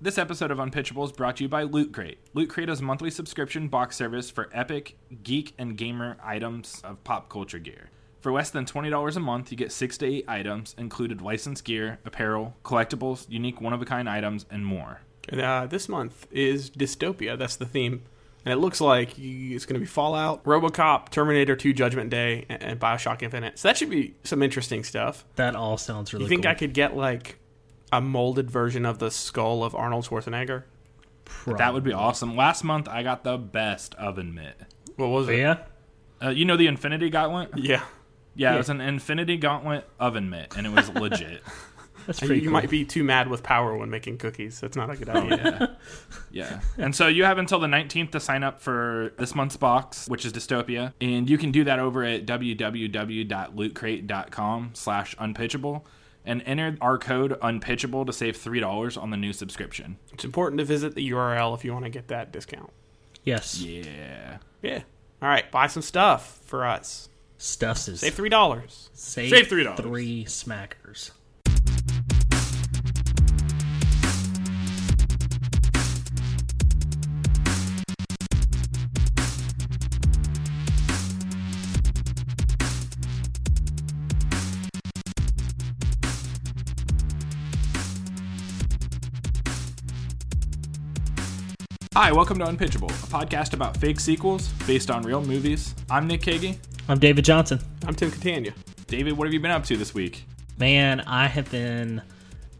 This episode of Unpitchable is brought to you by Loot Crate. Loot Crate is a monthly subscription box service for epic, geek, and gamer items of pop culture gear. For less than $20 a month, you get 6 to 8 items, included licensed gear, apparel, collectibles, unique one of a kind items, and more. And, uh, this month is dystopia. That's the theme. And it looks like it's going to be Fallout, Robocop, Terminator 2 Judgment Day, and, and Bioshock Infinite. So that should be some interesting stuff. That all sounds really You think cool. I could get like a molded version of the skull of Arnold Schwarzenegger? That would be awesome. Last month, I got the best oven mitt. What was it? Yeah. Uh, you know the Infinity Gauntlet? Yeah. Yeah, it was an Infinity Gauntlet oven mitt, and it was legit. That's And pretty you cool. might be too mad with power when making cookies. That's not a good idea. Yeah. And so you have until the 19th to sign up for this month's box, which is Dystopia. And you can do that over at www.lootcrate.com slash unpitchable and enter our code unpitchable to save $3 on the new subscription. it's important to visit the URL if you want to get that discount. yes. Yeah. Yeah. All right. Buy some stuff for us. Stuffs is Save three dollars. save, Save $3. Three smackers. Hi, welcome to Unpitchable, a podcast about fake sequels based on real movies. I'm Nick Kagi. I'm David Johnson. I'm Tim Catania. David, what have you been up to this week? Man, I have been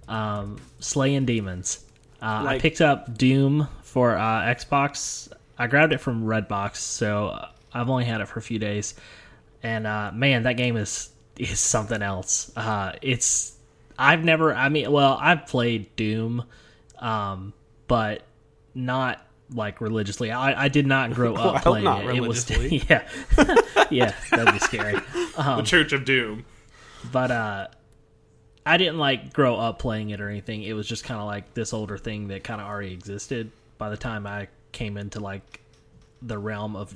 um, slaying demons. Uh, I picked up Doom for uh, Xbox. I grabbed it from Redbox, so uh, I've only had it for a few days. And uh, man, that game is is something else. Uh, it's I've never. I mean, well, I've played Doom, um, but not like religiously. I, I did not grow Well, up playing it. It was yeah, yeah. That'd be scary. the Church of Doom. but uh I didn't like grow up playing it or anything. It was just kind of like this older thing that kind of already existed by the time I came into like the realm of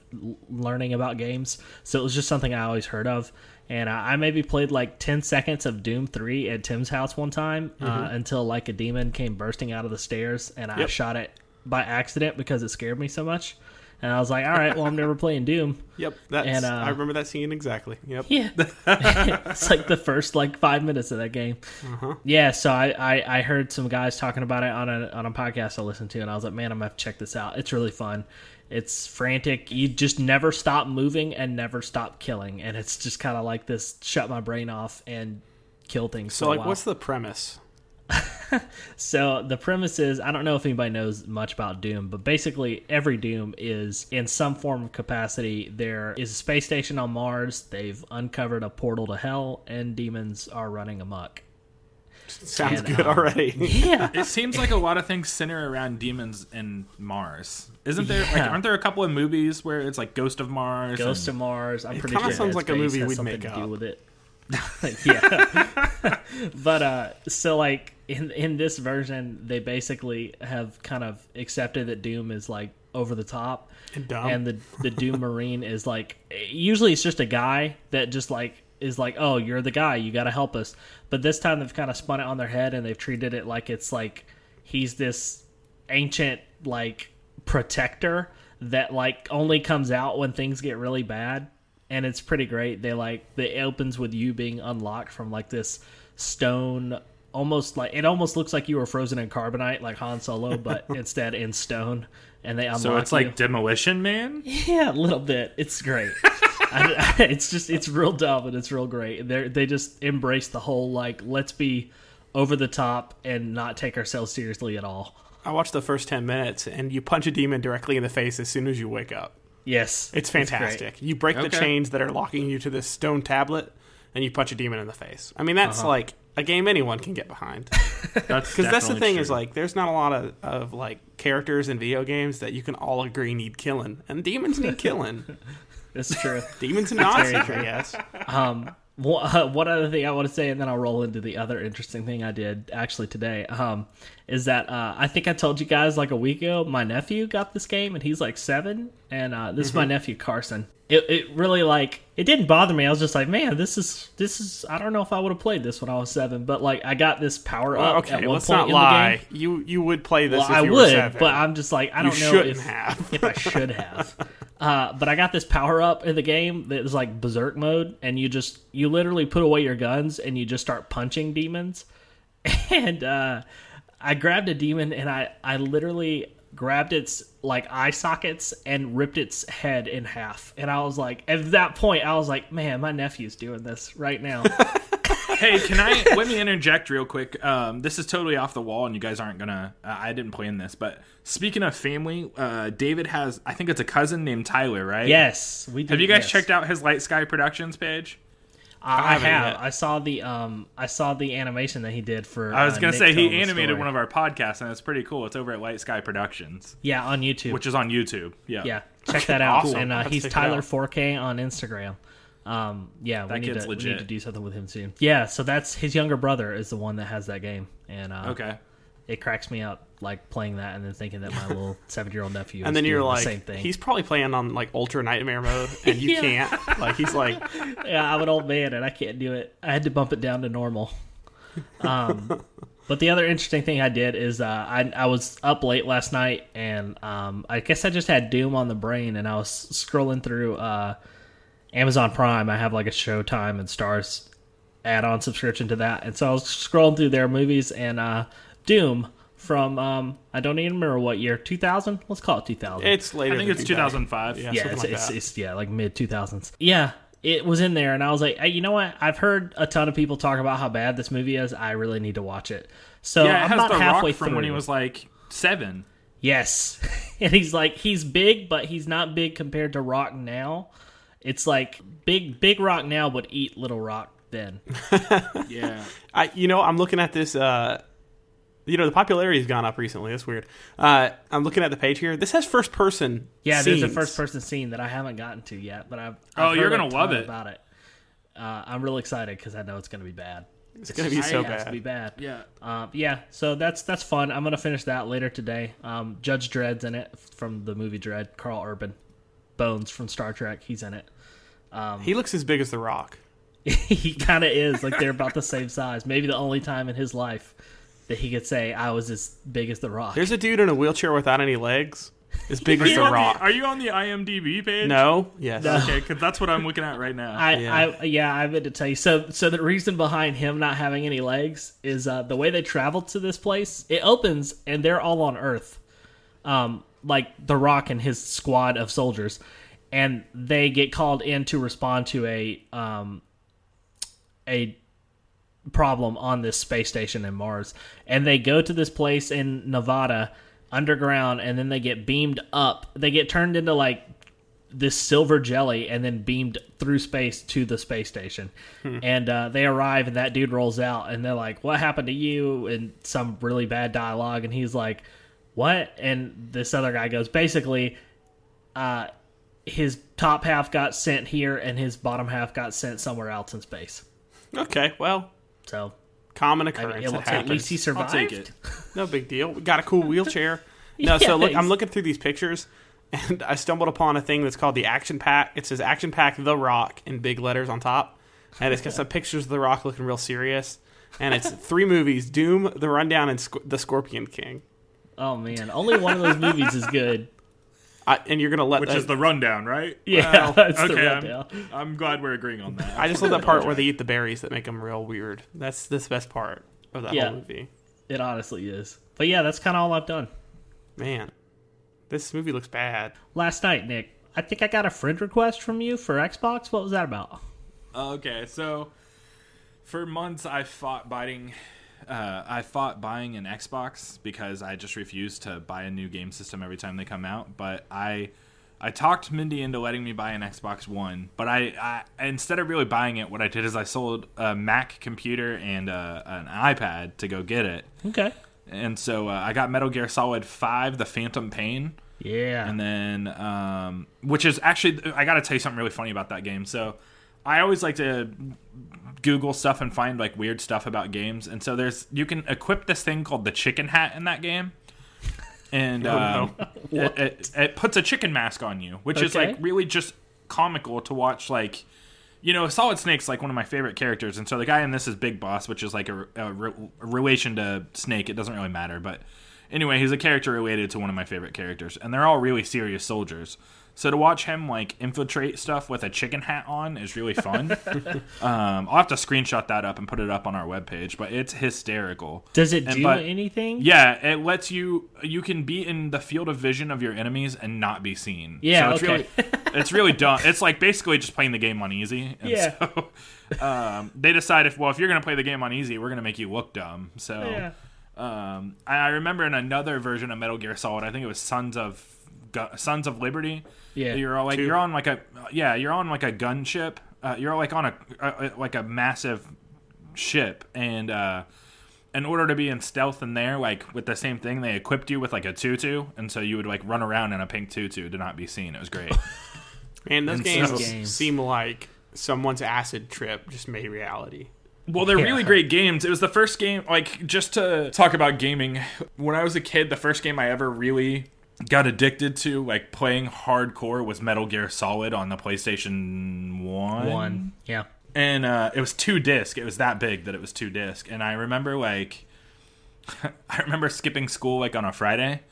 learning about games. So it was just something I always heard of. And uh, I maybe played like 10 seconds of Doom 3 at Tim's house one time uh, until like a demon came bursting out of the stairs and I Yep. shot it by accident because it scared me so much. And I was like, all right, well, I'm never playing Doom. Yep. That's. And, uh, I remember that scene exactly. Yep. Yeah, it's like the first like five minutes of that game. Yeah, so I, I I heard some guys talking about it on a on a podcast I listened to, and I was like, man, I'm gonna check this out. It's really fun. It's frantic. You just never stop moving and never stop killing, and it's just kind of like this: shut my brain off and kill things. So like, what's the premise? So the premise is I don't know if anybody knows much about Doom, but basically every Doom is in some form of capacity. There is a space station on Mars. They've uncovered a portal to hell, and demons are running amok. Sounds And, good um, already. Yeah, It seems like a lot of things center around demons and Mars. Isn't there? Like, aren't there a couple of movies where it's like Ghost of Mars? Ghost of Mars. I'm pretty kinda sure sounds like a movie we'd something make to do up. with it. yeah, but uh, so like in in this version, they basically have kind of accepted that Doom is like over the top, And and the the Doom Marine is like usually it's just a guy that just like is like, oh, you're the guy, you got to help us. But this time they've kind of spun it on their head and they've treated it like it's like he's this ancient like protector that like only comes out when things get really bad. And it's pretty great. They like it opens with you being unlocked from like this stone almost like it almost looks like you were frozen in carbonite like han solo but instead in stone and they unlock So it's you. like Demolition Man. Yeah, a little bit. It's great. I, I- it's just it's real dumb and it's real great. They they just embrace the whole like let's be over the top and not take ourselves seriously at all. I watched the first ten minutes, and you punch a demon directly in the face as soon as you wake up. Yes, It's great. fantastic. you break the chains that are locking you to this stone tablet, and you punch a demon in the face. I mean, that's Uh-huh. like a game anyone can get behind. Because that's the thing true. is like, there's not a lot of, of like characters in video games that you can all agree need killing, and demons need killing. that's true. demons and Nazis, very I true. guess. Um, one uh, one other thing I want to say, and then I'll roll into the other interesting thing I did actually today. Um, is that uh, I think I told you guys like a week ago, my nephew got this game, and he's like seven, and uh, this is my nephew Carson. It, it really like it didn't bother me. I was just like, man, this is this is. I don't know if I would have played this when I was seven, but like I got this power up. Well, at okay, one let's point not in lie. The game. You you would play this Well, if I you were would, but I'm just like I don't know shouldn't if, have. if I should have. Uh, but I got this power up in the game that was like berserk mode, and you just you literally put away your guns and you just start punching demons. And uh, I grabbed a demon and I I literally grabbed its like eye sockets and ripped its head in half. And I was like, at that point, I was like, man, my nephew's doing this right now. hey, can I let me interject real quick? Um, this is totally off the wall, and you guys aren't gonna. Uh, I didn't plan this, but speaking of family, uh, David has. I think it's a cousin named Tyler, right? yes, we. Did, Have you guys yes. checked out his Light Sky Productions page? I, haven't have. yet. I saw the um. I saw the animation that he did for. I was uh, gonna Nick say he animated story. one of our podcasts, and it's pretty cool. It's over at Light Sky Productions, Yeah, on YouTube. which is on YouTube. Yeah. yeah, check that out. Awesome. And uh, he's Tyler 4K on Instagram. Um, yeah, we That need, kid's to, we need to do something with him soon. Yeah, so that's his younger brother is the one that has that game, and uh, Okay. it cracks me up like playing that and then thinking that my little seven year old nephew. and is then you're like, the same thing. he's probably playing on like ultra nightmare mode, and you Yeah. can't. Like he's like, yeah, I'm an old man and I can't do it. I had to bump it down to normal. Um, but the other interesting thing I did is uh, I I was up late last night and um, I guess I just had Doom on the brain and I was scrolling through uh, Amazon Prime. I have like a Showtime and Stars add-on subscription to that, and so I was scrolling through their movies and uh, Doom from um, I don't even remember what year 2000. Let's call it 2000 it's later. I think than it's 2000. 2005. Yeah. yeah, something it's, like it's, that. it's yeah, like mid two thousands. Yeah, it was in there, and I was like, hey, you know what? I've heard a ton of people talk about how bad this movie is. I really need to watch it. So Yeah, it I'm has about the halfway Rock from through. when he was like seven. yes, and he's like he's big, but he's not big compared to Rock now. It's like big big Rock now would eat Little Rock then. Yeah. I, you know, I'm looking at this. Uh, you know, the popularity has gone up recently. That's weird. Uh, I'm looking at the page here. This has first person. Yeah, there's a first person scene that I haven't gotten to yet, but I've, Oh, I've you're gonna love it. about it. Uh, I'm real excited because I know it's going to be bad. It's gonna be so it has to bad. be bad. Yeah. Um, yeah, so that's that's fun. I'm gonna finish that later today. Um, Judge Dredd's in it from the movie Dredd. Karl Urban, Bones from Star Trek. He's in it. He looks as big as the Rock. he kind of is like they're about the same size. Maybe the only time in his life that he could say I was as big as the Rock. There's a dude in a wheelchair without any legs, as big as the Rock. the, are you on the IMDb page? no. Yes. Okay, because that's what I'm looking at right now. I, Yeah. I yeah, I meant to tell you. So so the reason behind him not having any legs is uh, the way they travel to this place. It opens and they're all on Earth, um, like the Rock and his squad of soldiers, and they get called in to respond to a um, a problem on this space station in Mars. And they go to this place in Nevada underground and then they get beamed up. They get turned into like this silver jelly and then beamed through space to the space station. And uh, they arrive and that dude rolls out and they're like, What happened to you? And some really bad dialogue. And he's like, What? And this other guy goes, Basically, uh, his top half got sent here and his bottom half got sent somewhere else in space. Okay. Well, So common I occurrence. mean, It it happens. at least he survived. I'll take it. No big deal. We got a cool wheelchair. No, Yeah, so look, I'm looking through these pictures, and I stumbled upon a thing that's called the Action Pack. It says Action Pack The Rock in big letters on top, and it's got some pictures of The Rock looking real serious. And it's three movies: Doom, The Rundown, and Sc- The Scorpion King. Oh man, only one of those movies is good. I, and you're gonna let Which that, is the rundown, right? Yeah, that's the okay, rundown. I'm, I'm glad we're agreeing on that. I just love that part where they eat the berries that make them real weird. That's that's the best part of that Yeah. whole movie. It honestly is. But yeah, that's kind of all I've done. Man, this movie looks bad. Last night, Nick, I think I got a friend request from you for Xbox. What was that about? Okay, so for months I fought biting. Uh, I fought buying an Xbox because I just refused to buy a new game system every time they come out. But I, I talked Mindy into letting me buy an Xbox One. But I, I instead of really buying it, what I did is I sold a Mac computer and uh, an iPad to go get it. Okay. And so uh, I got Metal Gear Solid Five: The Phantom Pain. Yeah. and then um, which is actually I got to tell you something really funny about that game. So I always like to Google stuff and find like weird stuff about games, and so there's you can equip this thing called the chicken hat in that game, and um, it, it, it puts a chicken mask on you, which is like really just comical to watch. Like, you know, Solid Snake's like one of my favorite characters, and so the guy in this is Big Boss, which is like a, a re- a relation to Snake. It doesn't really matter, but anyway, he's a character related to one of my favorite characters, and they're all really serious soldiers. So to watch him like infiltrate stuff with a chicken hat on is really fun. um, I'll have to screenshot that up and put it up on our webpage, but it's hysterical. Does it And do but- anything? Yeah, it lets you you can be in the field of vision of your enemies and not be seen. Yeah, so it's okay. really it's really dumb. It's like basically just playing the game on easy. And Yeah. So, um, they decide if well if you're gonna play the game on easy, we're gonna make you look dumb. So Yeah. um, I remember in another version of Metal Gear Solid, I think it was Sons of Sons of Liberty. Yeah. you're all like Two. you're on like a yeah you're on like a gunship. Uh, you're like on a, a like a massive ship, and uh, in order to be in stealth in there, like with the same thing, they equipped you with like a tutu, and so you would like run around in a pink tutu to not be seen. It was great. Man, those And games, so- Games. seem like someone's acid trip just made reality. Well, they're Yeah. really great games. It was the first game, like, just to talk about gaming. When I was a kid, the first game I ever really got addicted to, like, playing hardcore was Metal Gear Solid on the PlayStation 1. One. Yeah. And uh, it was two disc. It was that big that it was two disc. And I remember, like, I remember skipping school, like, on a Friday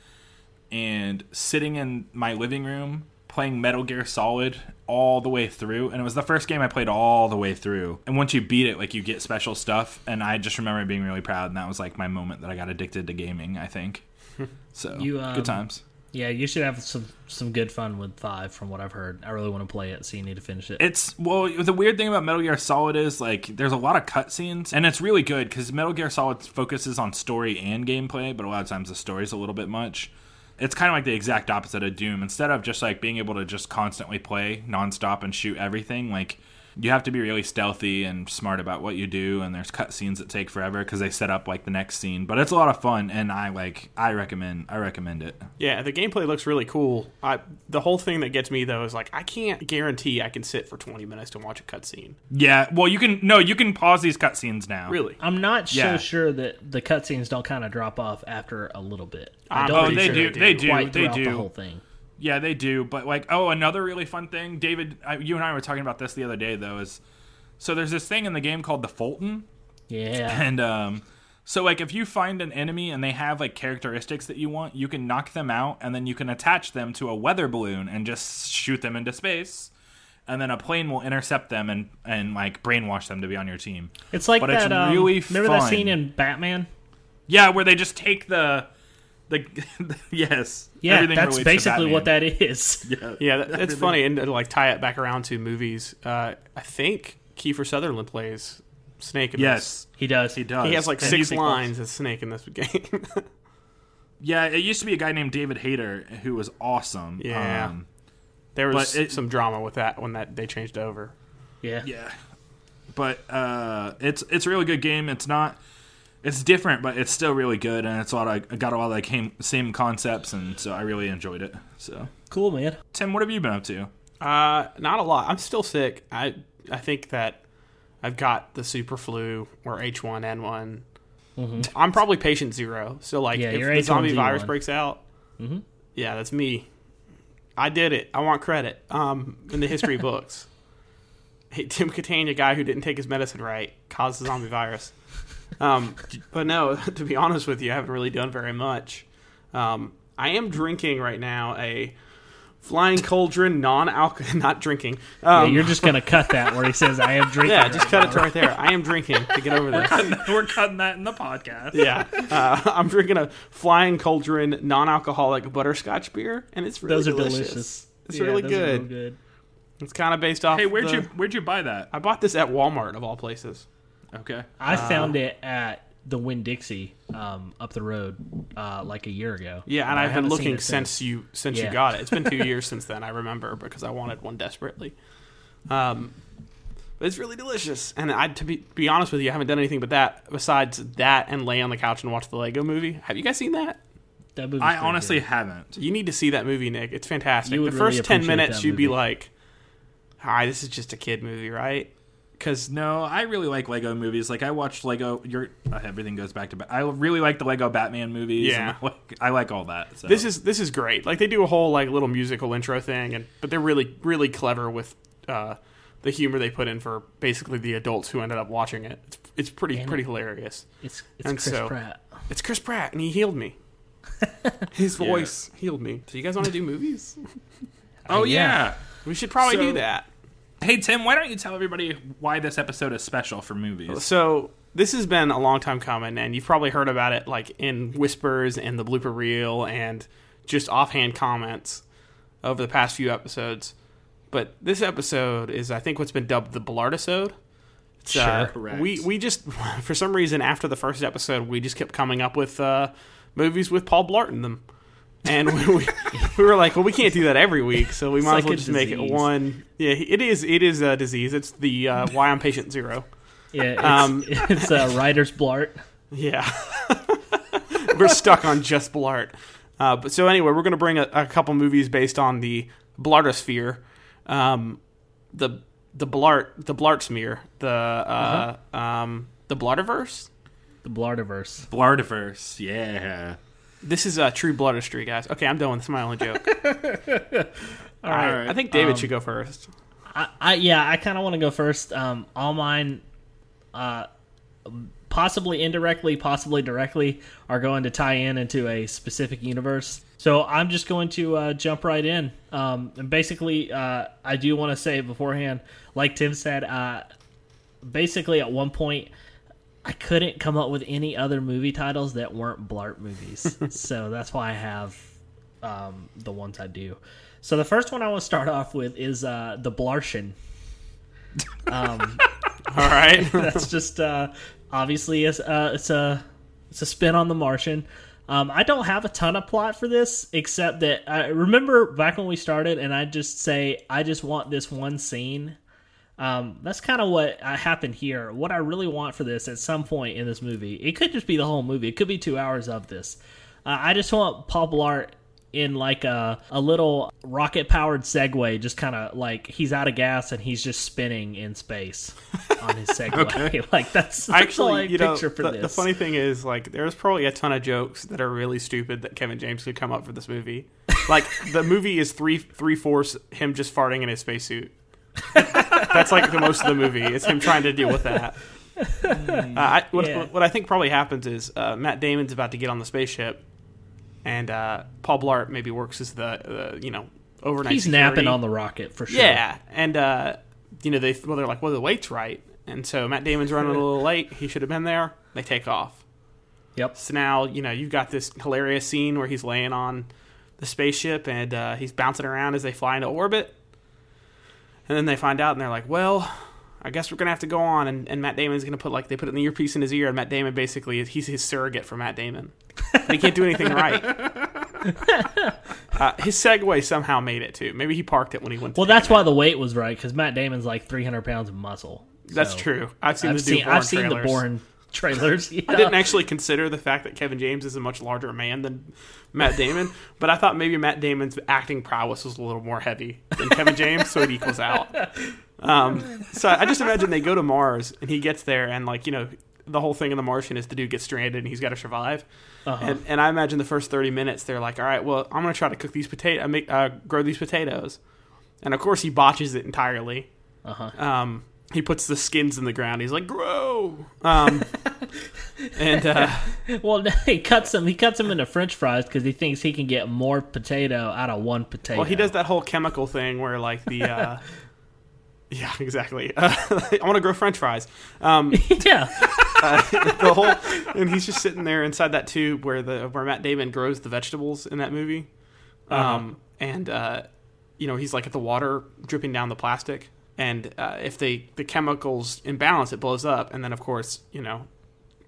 and sitting in my living room playing Metal Gear Solid all the way through and it was the first game I played all the way through. And once you beat it like you get special stuff and I just remember being really proud and that was like my moment that I got addicted to gaming, I think. So, You, um, good times. Yeah, you should have some some good fun with five, from what I've heard. I really want to play it, so you need to finish it. It's well, the weird thing about Metal Gear Solid is like there's a lot of cutscenes, and it's really good because Metal Gear Solid focuses on story and gameplay, but a lot of times the story's a little bit much. It's kind of like the exact opposite of Doom. Instead of just like being able to just constantly play nonstop and shoot everything, like you have to be really stealthy and smart about what you do. And there's cutscenes that take forever because they set up like the next scene. But it's a lot of fun, and I like I recommend I recommend it. Yeah, the gameplay looks really cool. I the whole thing that gets me though is like I can't guarantee I can sit for 20 minutes to watch a cutscene. Yeah, well, you can no, you can pause these cutscenes now. Really? I'm not Yeah. so sure that the cutscenes don't kind of drop off after a little bit. I don't pretty Oh, they sure do. they They do. do. quite They do. the whole thing. Yeah, they do. But like, oh, another really fun thing, David. I, you and I were talking about this the other day, though. Is so there's this thing in the game called the Fulton, Yeah. and um, so like if you find an enemy and they have like characteristics that you want, you can knock them out, and then you can attach them to a weather balloon and just shoot them into space. And then a plane will intercept them and, and like brainwash them to be on your team. It's like But it's that. um, really remember that scene in Batman? Yeah, where they just take the the yes. Yeah, everything that's relates to basically what that is. Yeah. Yeah, that, that's funny and to like tie it back around to movies. Uh, I think Kiefer Sutherland plays Snake in Yes, He does. he does. He has like And six lines as Snake in this game. Yeah, it used to be a guy named David Hayter who was awesome. Yeah. Um, there was it- some drama with that when that they changed over. Yeah. yeah. But uh, it's it's a really good game. It's not it's different, but it's still really good, and it's a lot of got a lot of like same, same concepts, and so I really enjoyed it. So, Cool, man. Tim, what have you been up to? Uh, not a lot. I'm still sick. I I think that I've got the super flu or H1N1. I'm probably patient zero. So like, Mm-hmm. Yeah, if you're the zombie H1Z1. virus breaks out, Mhm. yeah, that's me. I did it. I want credit. Um, in the history books, hey, Tim Catania, guy who didn't take his medicine right, caused the zombie virus. Um, but no, to be honest with you, I haven't really done very much. Um, I am drinking right now a Flying Cauldron non-alcohol, not drinking. Yeah, Um, you're just gonna cut that where he says, "I am drinking." yeah, just right cut now." it right there. I am drinking to get over this. We're cutting that in the podcast. Yeah, uh, I'm drinking a Flying Cauldron non-alcoholic butterscotch beer, and it's really Those are delicious. delicious. It's Yeah, really those are real good. good. It's kind of based off. Hey, where'd the- you where'd you buy that? I bought this at Walmart of all places. Okay. I found it at the Winn Dixie um, up the road uh, like a year ago. Yeah, and I I've been looking it since you since Yeah. you got it. It's been two years since then. I remember because I wanted one desperately. Um, but it's really delicious, and I to be be honest with you, I haven't done anything but that besides that and lay on the couch and watch the Lego Movie. Have you guys seen that? That movie's I honestly good. haven't. You need to see that movie, Nick. It's fantastic. The would really first ten minutes, you'd be like, "Hi, this is just a kid movie, right? Because No, I really like Lego movies. Like I watched Lego. Your uh, everything goes back to. Ba- I really like the Lego Batman movies. Yeah. and I like, I like all that. So. this is this is great. Like they do a whole like little musical intro thing, and but they're really really clever with uh, the humor they put in for basically the adults who ended up watching it. It's it's pretty And- pretty hilarious. It's it's And Chris so- Pratt. It's Chris Pratt, and he healed me. His voice healed me. So you guys want to do movies? oh yeah. yeah. We should probably So- do that. Hey Tim, why don't you tell everybody why this episode is special for movies? So this has been a long time coming, and you've probably heard about it like in whispers and the blooper reel and just offhand comments over the past few episodes. But this episode is, I think, what's been dubbed the Blartisode. It's, uh, Sure. Correct. We we just for some reason after the first episode we just kept coming up with uh, movies with Paul Blart in them, and we, we, we were like, well, we can't do that every week, so we might like as well a just make it one. Yeah, it is. It is a disease. It's the uh, why I'm patient zero. Yeah, it's, Um, it's uh, Writer's Blart. Yeah. we're stuck on just Blart. Uh, but so anyway, we're going to bring a, a couple movies based on the Blartosphere, um, the the Blart the Blart smear, the uh, um, the Blartiverse. The Blartiverse. Blartiverse, yeah. This is uh, true Blartistry, guys. Okay, I'm done. That's my only joke. All right. right. I think David Um, should go first. I, I yeah, I kind of want to go first. Um, all mine, uh, possibly indirectly, possibly directly, are going to tie in into a specific universe. So I'm just going to uh, jump right in. Um, and basically, uh, I do want to say beforehand, like Tim said, uh, basically at one point. I couldn't come up with any other movie titles that weren't Blart movies, so that's why I have um, the ones I do. So the first one I want to start off with is uh, the Blartian. Um, All right. that's just uh, obviously it's, uh, it's a it's a spin on the Martian. Um, I don't have a ton of plot for this, except that I remember back when we started, and I just say I just want this one scene. Um, that's kind of what uh, happened here. What I really want for this at some point in this movie, it could just be the whole movie. It could be two hours of this. Uh, I just want Paul Blart in like a, a little rocket powered Segway, just kind of like he's out of gas and he's just spinning in space on his Segway. like that's, that's Actually, you know, picture for the, this. the funny thing is, like, there's probably a ton of jokes that are really stupid that Kevin James could come up for this movie. Like, the movie is three three fourths him just farting in his spacesuit. That's like the most of the movie. It's him trying to deal with that. Uh, I, what, Yeah. what I think probably happens is uh, Matt Damon's about to get on the spaceship, and uh, Paul Blart maybe works as the, uh, you know overnight. he's security. napping on the rocket for sure. Yeah, and uh, you know they well they're like, well the weight's right, and so Matt Damon's running a little late. He should have been there. They take off. Yep. So now you know you've got this hilarious scene where he's laying on the spaceship and uh, he's bouncing around as they fly into orbit, and then they find out and they're like, well. I guess we're gonna have to go on, and, and Matt Damon's gonna put like they put an earpiece in his ear, and Matt Damon basically he's his surrogate for Matt Damon. And he can't do anything right. Uh, his Segway somehow made it too. Maybe he parked it when he went. To Well, that's why the weight was right because Matt Damon's like 300 pounds of muscle. That's So, true. I've seen I've the seen, Bourne I've seen the. Bourne trailers. I didn't actually consider the fact that Kevin James is a much larger man than Matt Damon, but I thought maybe Matt Damon's acting prowess was a little more heavy than Kevin James, so it equals out. Um, so I just imagine they go to Mars and he gets there, and like you know, the whole thing in The Martian is the dude gets stranded and he's got to survive. Uh-huh. And, and I imagine the first thirty minutes they're like, all right, well, I'm gonna try to cook these potato, make uh, grow these potatoes, and of course he botches it entirely. Uh-huh. Um, he puts the skins in the ground. He's like, grow. Um, and uh, Well, he cuts them. He cuts them into French fries because he thinks he can get more potato out of one potato. well, he does that whole chemical thing where like the. Uh, yeah, exactly. Uh, I want to grow French fries. Um, yeah. the whole, and he's just sitting there inside that tube where the where Matt Damon grows the vegetables in that movie, um, and uh, you know he's like at the water dripping down the plastic, and uh, if they the chemicals imbalance, it blows up, and then of course you know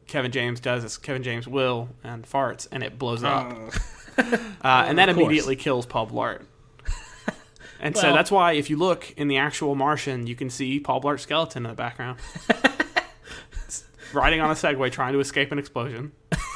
Kevin James does this. Kevin James will and farts, and it blows up, uh, and that immediately kills Paul Blart. And so that's why if you look in the actual Martian, you can see Paul Blart's skeleton in the background. riding on a Segway trying to escape an explosion.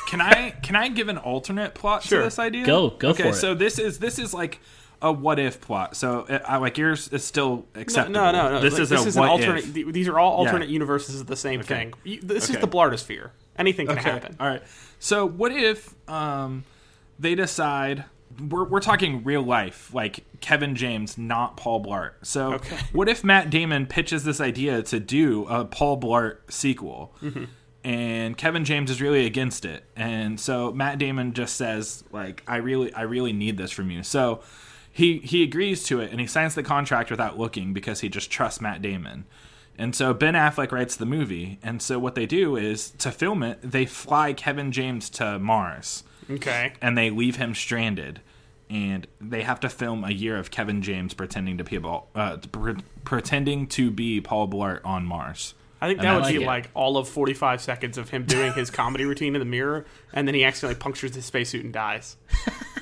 Can I can I give an alternate plot Sure. to this idea? Go- go okay, for it. so this is this is like a what if plot. So uh, like yours is still acceptable. no, no, no. This Like, is this is an alternate. th- These are all Yeah. alternate universes of the same Okay. thing. You- This is Okay. the Blartosphere. Anything can Okay. happen. All right. So what if um, they decide we're we're talking real life, like Kevin James, not Paul Blart. So what if Matt Damon pitches this idea to do a Paul Blart sequel? Mm-hmm. And Kevin James is really against it, and so Matt Damon just says, "Like, I really, I really need this from you." So he he agrees to it, and he signs the contract without looking because he just trusts Matt Damon. And so Ben Affleck writes the movie, and so what they do is to film it, they fly Kevin James to Mars, Okay. and they leave him stranded, and they have to film a year of Kevin James pretending to be Paul- uh, pre- pretending to be Paul Blart on Mars. I think that would like be it. like all of 45 seconds of him doing his comedy routine in the mirror, and then he accidentally punctures his spacesuit and dies.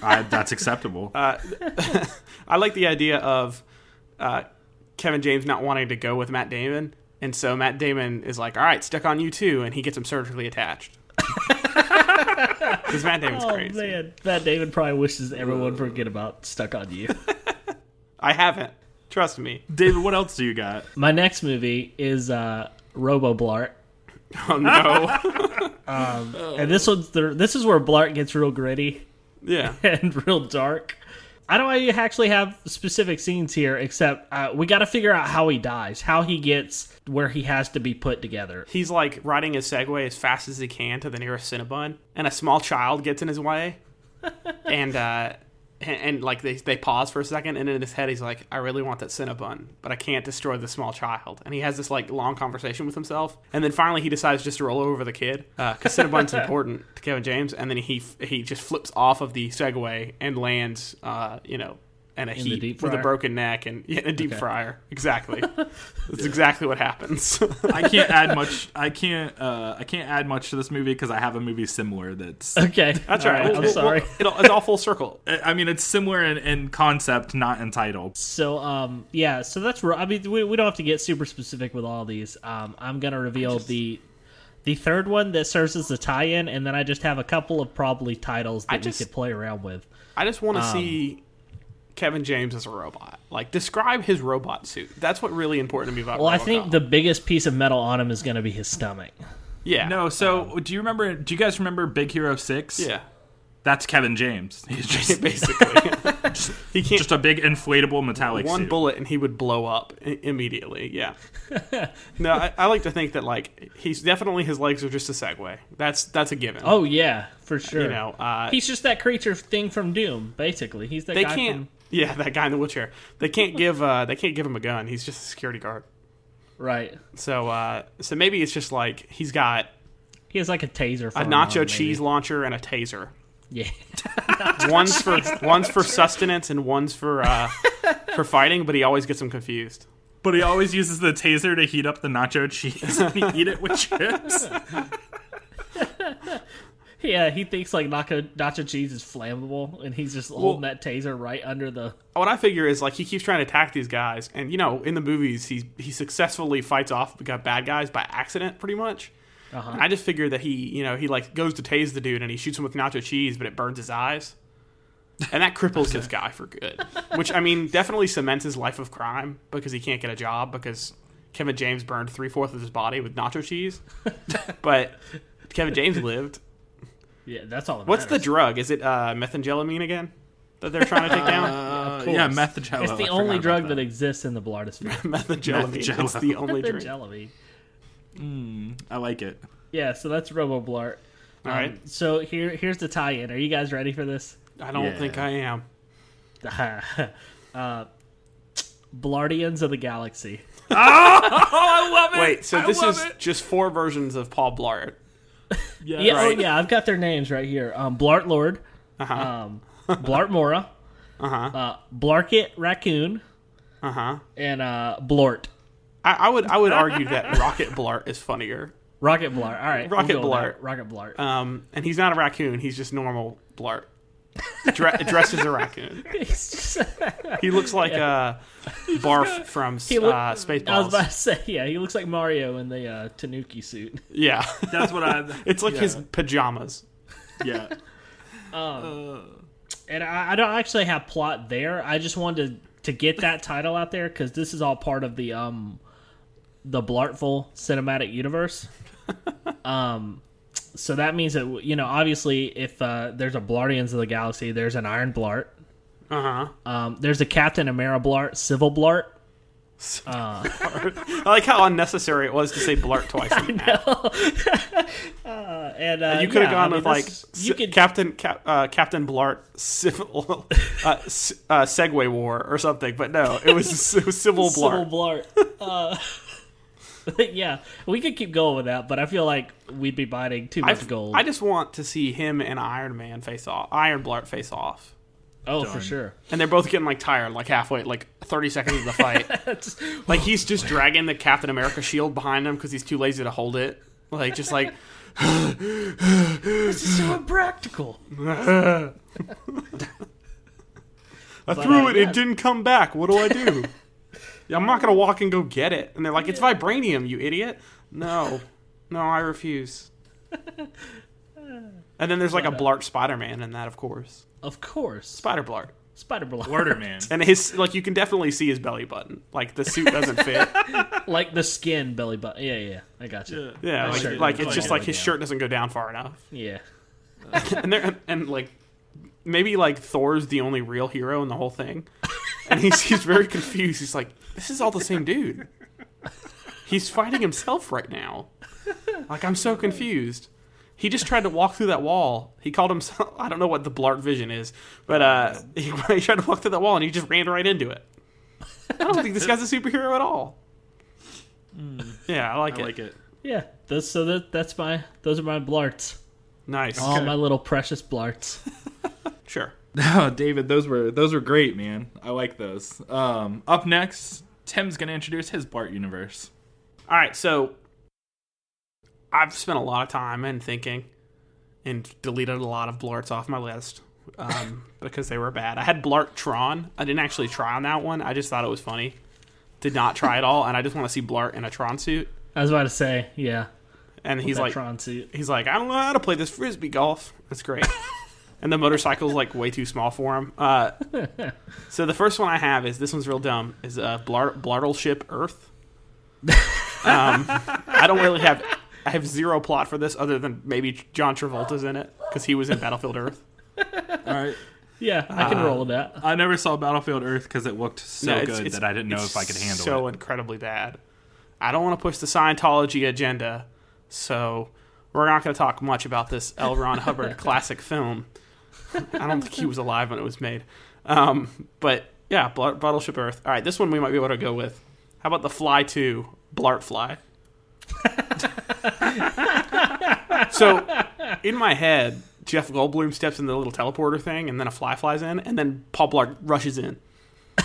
I, that's acceptable. I like the idea of uh, Kevin James not wanting to go with Matt Damon, and so Matt Damon is like, "All right, stuck on you too," and he gets him surgically attached. Because Matt Damon's Oh crazy. man, Matt David probably wishes everyone forget about Stuck on You. I haven't. Trust me. David, what else do you got? My next movie is uh, Robo Blart, Oh no. and this one's the, this is where Blart gets real gritty yeah. and real dark. I don't actually have specific scenes here, except uh, we got to figure out how he dies, how he gets where he has to be put together. He's like riding his Segway as fast as he can to the nearest Cinnabon, and a small child gets in his way, and uh, and, and like they they pause for a second, and in his head he's like, "I really want that Cinnabon, but I can't destroy the small child." And he has this like long conversation with himself, and then finally he decides just to roll over the kid because Cinnabon's important to Kevin James, and then he he just flips off of the Segway and lands, uh, you know. And a the heat deep with a broken neck and yeah, a deep Okay. fryer. Exactly. That's exactly what happens. I can't add much. I can't. Uh, I can't add much to this movie because I have a movie similar. That's. Okay, That's All right. I'm We'll- we'll- sorry. it'll, it's all full circle. I mean, it's similar in, in concept, not in title. So um yeah, so that's ro- I mean we, we don't have to get super specific with all these. Um I'm gonna reveal the the third one that serves as the tie-in, and then I just have a couple of probably titles that just- we could play around with. I just want to Um, see Kevin James as a robot. Like, describe his robot suit. That's what really important to me about. Well, I think the biggest piece of metal on him is gonna be his stomach. yeah, No, so do you remember? Do you guys remember Big Hero Six? yeah, that's Kevin James. He's just basically, he can't just a big inflatable metallic one suit. bullet and he would blow up I- immediately. Yeah. no, I, I like to think that like he's definitely his legs are just a Segway. That's that's a given. Oh yeah, for sure. you know, uh, he's just that creature thing from Doom. Basically, he's that they guy can't. from Yeah, that guy in the wheelchair. They can't give. Uh, they can't give him a gun. He's just a security guard. right. So, uh, so maybe it's just like he's got He has like a taser. For a nacho arm, cheese maybe. launcher and a taser. Yeah. One's for one's for sustenance and one's for uh, for fighting, but he always gets them confused. But he always uses the taser to heat up the nacho cheese and eat it with chips. Yeah, he thinks like nacho, nacho cheese is flammable, and he's just holding that taser right under the. What I figure is like he keeps trying to attack these guys, and you know, in the movies, he he successfully fights off the bad guys by accident, pretty much. Uh-huh. I just figure that he, you know, he like goes to tase the dude and he shoots him with nacho cheese, but it burns his eyes, and that cripples this guy for good. Which I mean, definitely cements his life of crime because he can't get a job because Kevin James burned three fourths of his body with nacho cheese, but Kevin James lived. Yeah, that's all. That What's the drug? Is it uh, methamphetamine again that they're trying to take down? Uh, course. yeah, methagello. It's the forgot only drug that. exists in the Blartosphere. Methagellamine. It's the only drink. Methagellamine. I like it. Yeah, so that's Robo Blart. All right. So here, here's the tie-in. Are you guys ready for this? I don't Yeah. think I am. uh, Blartians of the Galaxy. Oh, I love it. Wait, so I this is it. just four versions of Paul Blart. yeah. Yeah, Right. oh yeah, I've got their names right here. Um, Blart Lord, Uh-huh. um, Blart Mora, Uh-huh. uh, Blarkit Raccoon, Uh-huh. and uh, Blort. I, I would I would argue that Rocket Blart is funnier. Rocket Blart. All right, Rocket we'll Blart. Rocket Blart. Um, and he's not a raccoon. He's just normal Blart. Dre- dressed as a raccoon. He's just- He looks like uh, Barf from He look- uh, I was Spaceballs. about to say, yeah, he looks like Mario in the uh, Tanuki suit. yeah, That's what I. it's like yeah. his pajamas. Yeah. um, and I, I don't actually have plot there. I just wanted to, to get that title out there because this is all part of the um the Blartful cinematic universe. um, so that means that you know, obviously, if uh, there's a Blartians of the Galaxy, there's an Iron Blart. Uh huh. Um, there's a Captain Amara Blart, Civil Blart. I like how unnecessary it was to say blart twice. In that. And uh, You could have yeah, gone I mean, with like this you S- could Captain Cap, uh, Captain Blart Civil uh, uh, Segway War or something, but no, it was it was Civil Blart. Civil Blart. Blart. Yeah, we could keep going with that, but I feel like we'd be biting too much I, gold. I just want to see him and Iron Man face off, Iron Blart face off, oh, for sure. and they're both getting like tired, like halfway, like thirty seconds of the fight. like he's just dragging the Captain America shield behind him because he's too lazy to hold it. Like just like this is so impractical. I But, threw uh, it, yeah. it didn't come back. What do I do? Yeah, I'm not gonna walk and go get it. And they're like, "It's vibranium, you idiot." No, no, I refuse. And then there's like a But, Blart Spider-Man in that, of course. Of course, Spider Blart. Spider Blart, Blurter man. And his like you can definitely see his belly button. Like the suit doesn't fit. like the skin belly button. Yeah, yeah, I got you. Yeah, I like, sure like didn't it's just quite like his it shirt doesn't go down far enough. Yeah, and there and like maybe like Thor's the only real hero in the whole thing, and he's he's very confused. He's like, this is all the same dude. He's fighting himself right now. Like I'm so confused. He just tried to walk through that wall. He called himself I don't know what the Blart vision is, but uh, he, he tried to walk through that wall and he just ran right into it. I don't think this guy's a superhero at all. Yeah, I like I it. like it. yeah. Those, so that that's my those are my blarts. Nice. All my little precious blarts. Sure. Oh, David, those were those were great, man. I like those. Um, up next, Tim's gonna introduce his Bart universe. All right, so I've spent a lot of time and thinking and deleted a lot of Blarts off my list um, because they were bad. I had Blart Tron. I didn't actually try on that one. I just thought it was funny. Did not try at all, and I just want to see Blart in a Tron suit. I was about to say, yeah. And he's like, Tron suit. he's like, I don't know how to play this frisbee golf. That's great. and the motorcycle's like way too small for him. Uh, so the first one I have is this one's real dumb. Is uh, Blart Blartleship Earth. Um, I don't really have. I have zero plot for this other than maybe John Travolta's in it because he was in Battlefield Earth. All right. Yeah, I can roll with that. I never saw Battlefield Earth because it looked so No, it's- good it's- that I didn't know if I could handle so it. So incredibly bad. I don't want to push the Scientology agenda, so we're not going to talk much about this L. Ron Hubbard classic film. I don't think he was alive when it was made. Um, but yeah, Bl- Battleship Earth. All right, this one we might be able to go with. How about the Fly 2, Blart Fly? so, in my head, Jeff Goldblum steps in the little teleporter thing, and then a fly flies in, and then Paul Blart rushes in.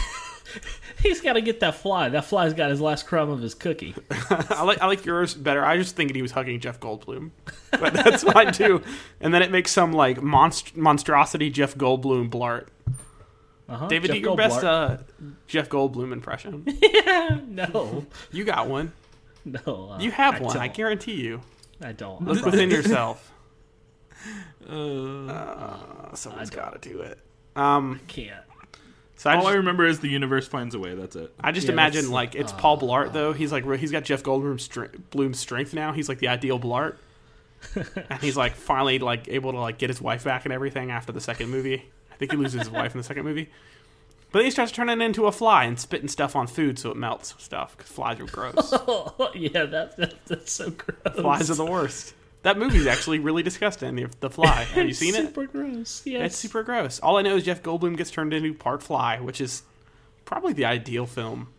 He's got to get that fly. That fly's got his last crumb of his cookie. I like I like yours better. I was just thinking he was hugging Jeff Goldblum, but that's fine too. And then it makes some like monst- monstrosity Jeff Goldblum blart. Uh-huh. David, Jeff do your best uh, Jeff Goldblum impression. no, You got one. no. Uh, You have I one. I don't. guarantee you. I don't. Look within yourself. Uh, Uh, someone's I got to do it. Um, can't. So I all I remember is the universe finds a way. That's it. I just Yeah, imagine like it's uh, Paul Blart uh, though. He's like he's got Jeff Goldblum's str- Bloom's strength now. He's like the ideal Blart, and he's like finally like able to like get his wife back and everything after the second movie. I think he loses his wife in the second movie, but then he starts turning into a fly and spitting stuff on food so it melts stuff because flies are gross. yeah, that, that that's so gross. flies are the worst. That movie's actually really disgusting. The, the Fly. Have you seen it? Super gross. Yes. It's super gross. All I know is Jeff Goldblum gets turned into part fly, which is probably the ideal film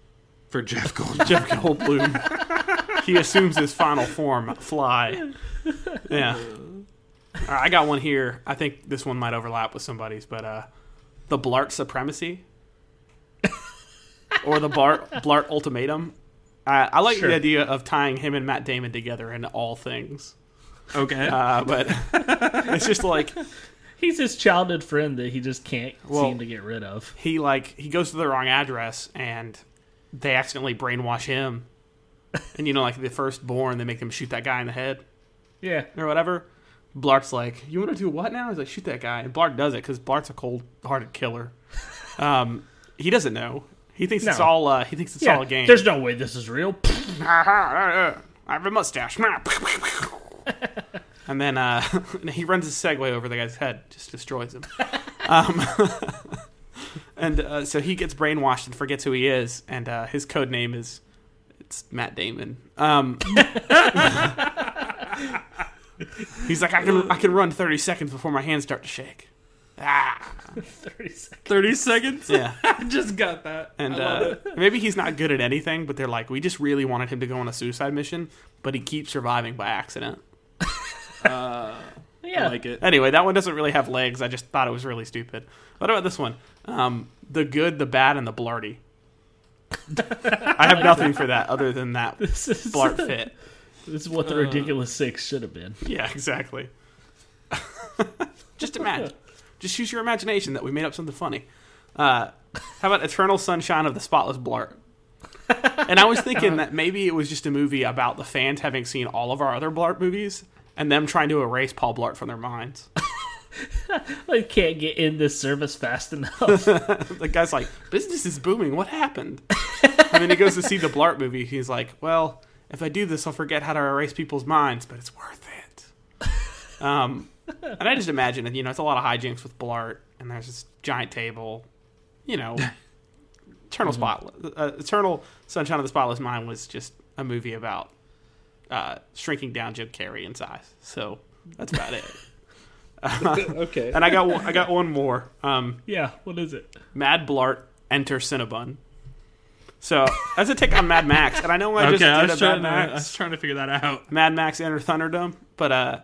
For Jeff Goldblum. Jeff Goldblum. he assumes his final form, fly. Yeah. All right, I got one here. I think this one might overlap with somebody's, but uh, the Blart Supremacy or the Blart, Blart Ultimatum. Uh, I like Sure. the idea of tying him and Matt Damon together in all things, okay. uh, but it's just like He's his childhood friend that he just can't Well- seem to get rid of. he like he goes to the wrong address and they accidentally brainwash him, and you know like the first Bourne, they make him shoot that guy in the head. Yeah. or whatever. Blart's like, "You want to do what now?" He's like, "Shoot that guy." And Blart does it because Blart's a cold-hearted killer. Um, he doesn't know. He thinks it's all. Uh, he thinks it's Yeah, all a game. there's no way this is real. I have a mustache. and then uh, he runs his Segway over the guy's head, just destroys him. Um, and uh, so he gets brainwashed and forgets who he is, and uh, his code name is it's Matt Damon. Um, he's like, I can I can run thirty seconds before my hands start to shake. Ah, 30 seconds. 30 seconds? yeah. I just got that. And I love uh, it. maybe he's not good at anything, but they're like, we just really wanted him to go on a suicide mission, but he keeps surviving by accident. I Yeah. like it. Anyway, that one doesn't really have legs. I just thought it was really stupid. What about this one? Um, the good, the bad, and the blarty. I have nothing for that other than that this is blart fit. This is what the ridiculous six should have been. Yeah, exactly. just imagine. Just use your imagination that we made up something funny. Uh, how about Eternal Sunshine of the Spotless Blart? and I was thinking that maybe it was just a movie about the fans having seen all of our other Blart movies and them trying to erase Paul Blart from their minds. I can't get in this service fast enough. the guy's like, business is booming. What happened? and then he goes to see the Blart movie. He's like, well, if I do this, I'll forget how to erase people's minds, but it's worth it. Um, and I just imagine. You know, it's a lot of hijinks with Blart, and there's this giant table. You know, Eternal Spot, uh, Eternal Sunshine of the Spotless Mind was just a movie about uh, shrinking down Jim Carrey in size. So that's about it. okay. And I got one, I got one more. Um, Yeah, what is it? Mad Blart enter Cinnabon. So that's a take on Mad Max, and I know I just okay, I did was, a trying Mad to, I Max, was trying to figure that out. Mad Max Enter Thunderdome, but uh,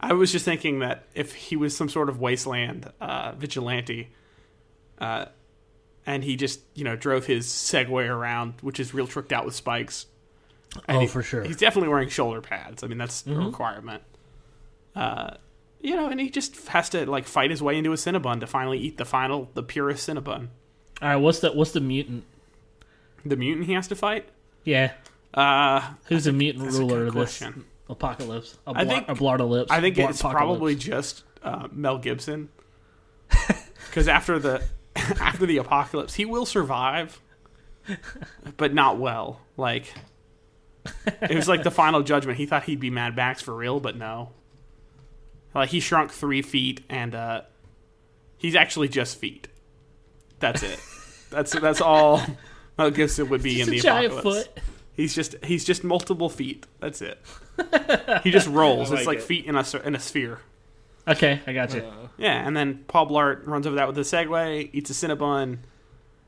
I was just thinking that if he was some sort of wasteland uh, vigilante, uh, and he just you know drove his Segway around, which is real tricked out with spikes. And Oh, he- for sure. He's definitely wearing shoulder pads. I mean, that's Mm-hmm. a requirement. Uh, you know, and he just has to like fight his way into a Cinnabon to finally eat the final, the purest Cinnabon. All right, what's the what's the mutant? The mutant he has to fight. Yeah, Uh, who's the mutant ruler of this question. apocalypse? A, I blar- think- a blartalypse. I think it's probably just uh, Mel Gibson, because after the after the apocalypse, he will survive, but not well. Like it was like the final judgment. He thought he'd be Mad Max for real, but no. Like he shrunk three feet, and uh, he's actually just feet. That's it. That's that's all Mel Gibson would be Just in a the giant apocalypse. foot. He's just he's just multiple feet. That's it. He just rolls. I it's like like it. feet in a in a sphere. Okay, I got you. Uh, Yeah, and then Paul Blart runs over that with a Segway, eats a Cinnabon,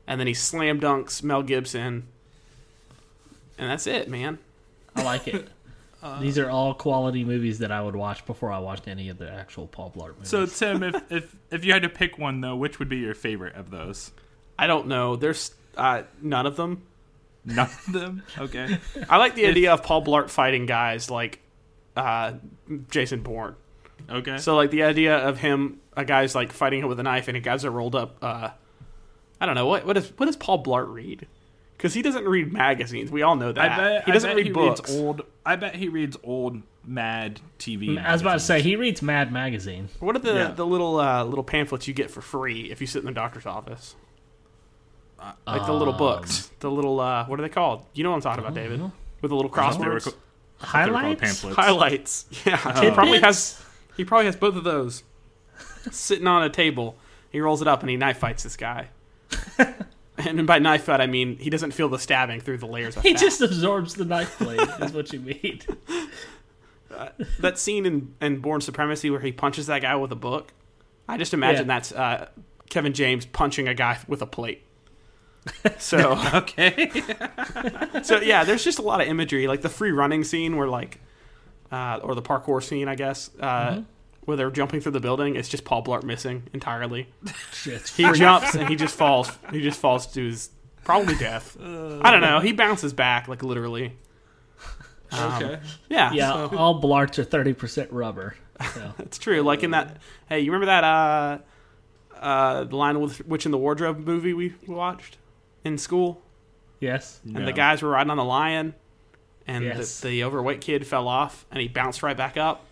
and then he slam dunks Mel Gibson, and that's it, man. I like it. Uh, These are all quality movies that I would watch before I watched any of the actual Paul Blart movies. so Tim, if, if if you had to pick one though, which would be your favorite of those? I don't know. There's uh, none of them. None of them. Okay. I like the idea of Paul Blart fighting guys like uh, Jason Bourne. Okay. So like the idea of him, a guy's like fighting him with a knife, and a guys are rolled up. Uh, I don't know what what does what does Paul Blart read? Because he doesn't read magazines. We all know that. I bet he doesn't I bet read he books. reads old. I bet he reads old Mad TV. I was about to say he reads Mad Magazine. What are the, Yeah. the little uh, little pamphlets you get for free if you sit in the doctor's office? Like the little Um, books, the little uh, what are they called? You know what I'm talking about, David? With the little They were crosswords, co- they were called Highlights. pamphlets. highlights. Yeah, he probably has. He probably has both of those sitting on a table. He rolls it up and he knife fights this guy. and by knife fight, I mean he doesn't feel the stabbing through the layers of He fat. just absorbs the knife blade. is what you mean. that scene in, in Bourne Supremacy where he punches that guy with a book. I just imagine Yeah. that's uh, Kevin James punching a guy with a plate. So, Okay. so yeah, there's just a lot of imagery, like the free running scene where like, uh, or the parkour scene, I guess, uh, where they're jumping through the building. It's just Paul Blart missing entirely. Shit. He jumps and he just falls. He just falls to his probably death. I don't know. He bounces back like literally. Um, okay. Yeah. Yeah, so- all Blarts are thirty percent rubber. So. It's true. Like in that, hey, you remember that uh, uh, the Lion with which in the Wardrobe movie we watched in school, Yes. and No. the guys were riding on the lion, and Yes. the, the overweight kid fell off, and he bounced right back up.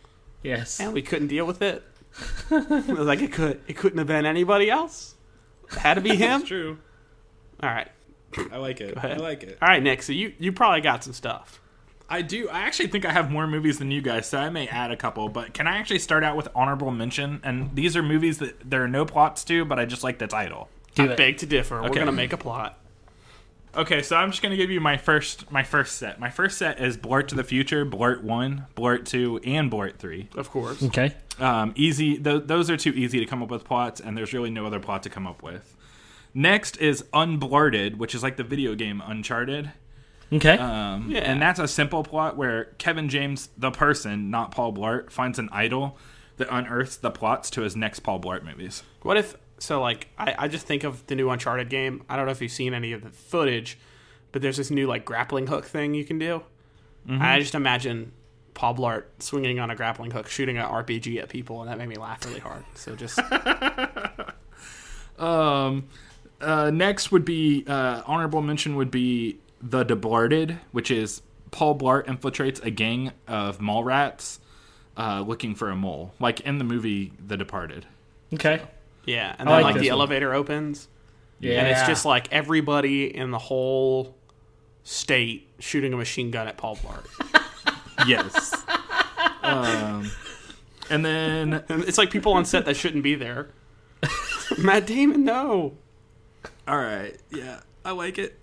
Yes. and we couldn't deal with it. it was like it could it couldn't have been anybody else. It had to be him. true. All right, I like it. I like it. all right, Nick. So you you probably got some stuff. I do. I actually think I have more movies than you guys, so I may add a couple. But can I actually start out with honorable mention? And these are movies that there are no plots to, but I just like the title. Do I it. beg to differ. We're gonna make a plot. Okay, so I'm just gonna give you my first my first set. My first set is Blart to the Future, Blart One, Blart Two, and Blart Three. Of course. Okay. Um, easy. Th- those are too easy to come up with plots, and there's really no other plot to come up with. Next is Unblarted, which is like the video game Uncharted. Okay. Um, Yeah. And that's a simple plot where Kevin James, the person, not Paul Blart, finds an idol that unearths the plots to his next Paul Blart movies. What if so? Like I, I just think of the new Uncharted game. I don't know if you've seen any of the footage, but there's this new like grappling hook thing you can do. I just imagine Paul Blart swinging on a grappling hook, shooting an RPG at people, and that made me laugh really hard. So just Um, uh, next would be uh, honorable mention would be the Deblarted, which is Paul Blart infiltrates a gang of mole rats uh, looking for a mole, like in the movie The Departed. okay. Yeah, and I then like like, the one. elevator opens, Yeah. and it's just like everybody in the whole state shooting a machine gun at Paul Blart. Yes. um, and then And it's like people on set that shouldn't be there. Matt Damon, no. All right. Yeah, I like it.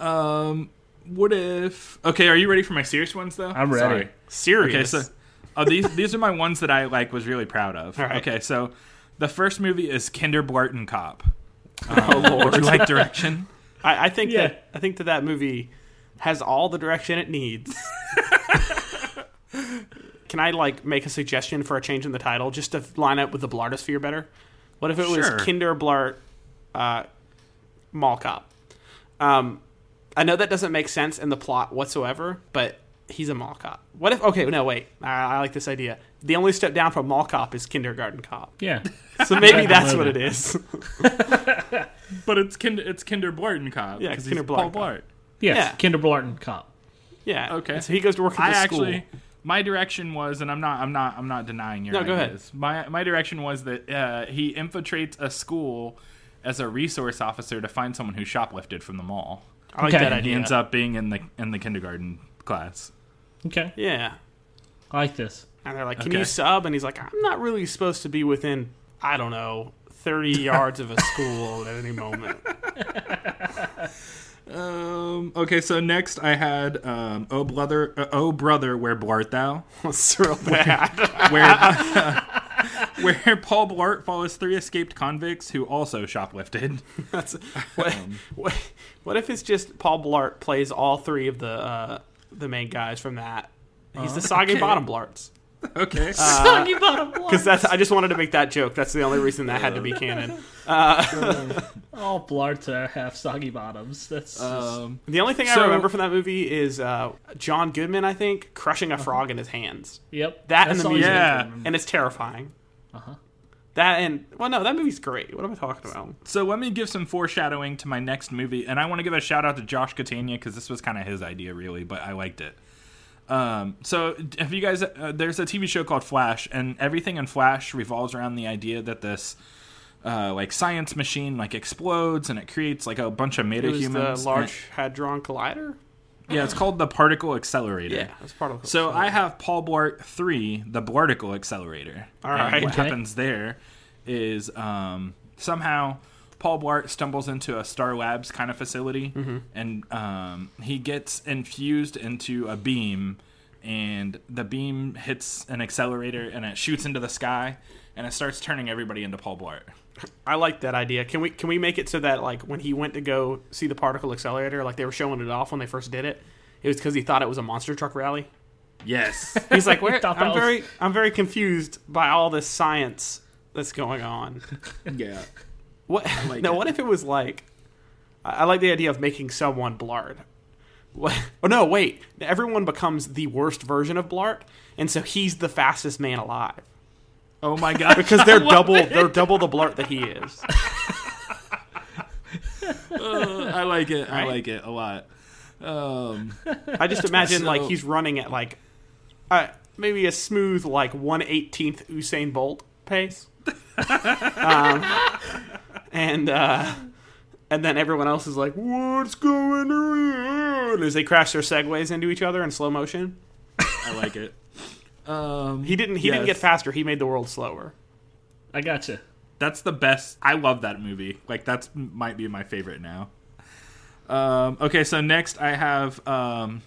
Um, what if? Okay, are you ready for my serious ones though? I'm ready. Sorry. Serious. Okay, so oh, these these are my ones that I like was really proud of. All right. Okay, so the first movie is Kinder Barton Cop. oh lord. Would you like direction? I, I think Yeah. that I think that that movie has all the direction it needs. Can I like make a suggestion for a change in the title just to line up with the Blartosphere better? What if it was Sure. Kinder Blart uh, Mall Cop? Um, I know that doesn't make sense in the plot whatsoever, but he's a mall cop. What if? Okay, no, wait. I, I like this idea. The only step down from mall cop is kindergarten cop. Yeah. So maybe that's what it is. But it's Kinder it's Kinder Barton Cop. Yeah, 'cause Kinder he's Paul Blart Cop. Yes. Yeah. Kinder Blarton cop. yeah. Okay. So he goes to work at I the school. actually my direction was and I'm not I'm not I'm not denying your No, go ahead. My my direction was that uh, he infiltrates a school as a resource officer to find someone who shoplifted from the mall. I like Okay. that And he idea. ends up being in the in the kindergarten class. Okay. yeah. I like this. And they're like, "Can Okay. you sub?" And he's like, "I'm not really supposed to be within, I don't know, 30 yards of a school at any moment." Um. Okay. So next, I had um. Oh brother. Uh, oh brother, where Blart thou? It's real bad. Where where Paul Blart follows three escaped convicts who also shoplifted. That's, what, what, what if it's just Paul Blart plays all three of the uh, the main guys from that? He's the soggy okay. bottom Blarts. Okay. Soggy bottom Because that's I just wanted to make that joke. That's the only reason that had to be canon. All Blarts are have soggy bottoms. That's just, um. The only thing So- I remember from that movie is uh, John Goodman, I think, crushing a frog in his hands. yep. That That's and the music, Yeah. and it's terrifying. Uh-huh. That and well, no, that movie's great. What am I talking about? So let me give some foreshadowing to my next movie, and I want to give a shout out to Josh Catania because this was kind of his idea, really, but I liked it. Um, so if you guys, uh, there's a TV show called Flash, and everything in Flash revolves around the idea that this. Uh, like science machine like explodes and it creates like a bunch of meta humans. the Large Hadron Collider. Yeah, it's called the particle accelerator. Yeah, that's part of. The So I have Paul Blart three, the Blarticle accelerator. All right, And what Okay. happens there is um, somehow Paul Blart stumbles into a Star Labs kind of facility, Mm-hmm. and um, he gets infused into a beam, and the beam hits an accelerator, and it shoots into the sky, and it starts turning everybody into Paul Blart. I like that idea. Can we can we make it so that like when he went to go see the particle accelerator, like they were showing it off when they first did it, it was because he thought it was a monster truck rally. Yes. He's like, Where? I'm was- very I'm very confused by all this science that's going on. yeah. What? like no, it. what if it was like? I, I like the idea of making someone Blard. What? Oh no, wait! Everyone becomes the worst version of Blart, and so he's the fastest man alive Oh my god. because they're double they're double the Blart that he is. Uh, I like it. I Right? like it a lot. Um, I just imagine like So- he's running at like, I maybe a smooth like one eighteenth Usain Bolt pace. um, and uh, and then everyone else is like, "What's going on?" As they crash their segways into each other in slow motion. I like it. Um, He didn't. He didn't get faster. He made the world slower. I gotcha. That's the best. I love that movie. Like that's might be my favorite now. Um, okay, so next I have um,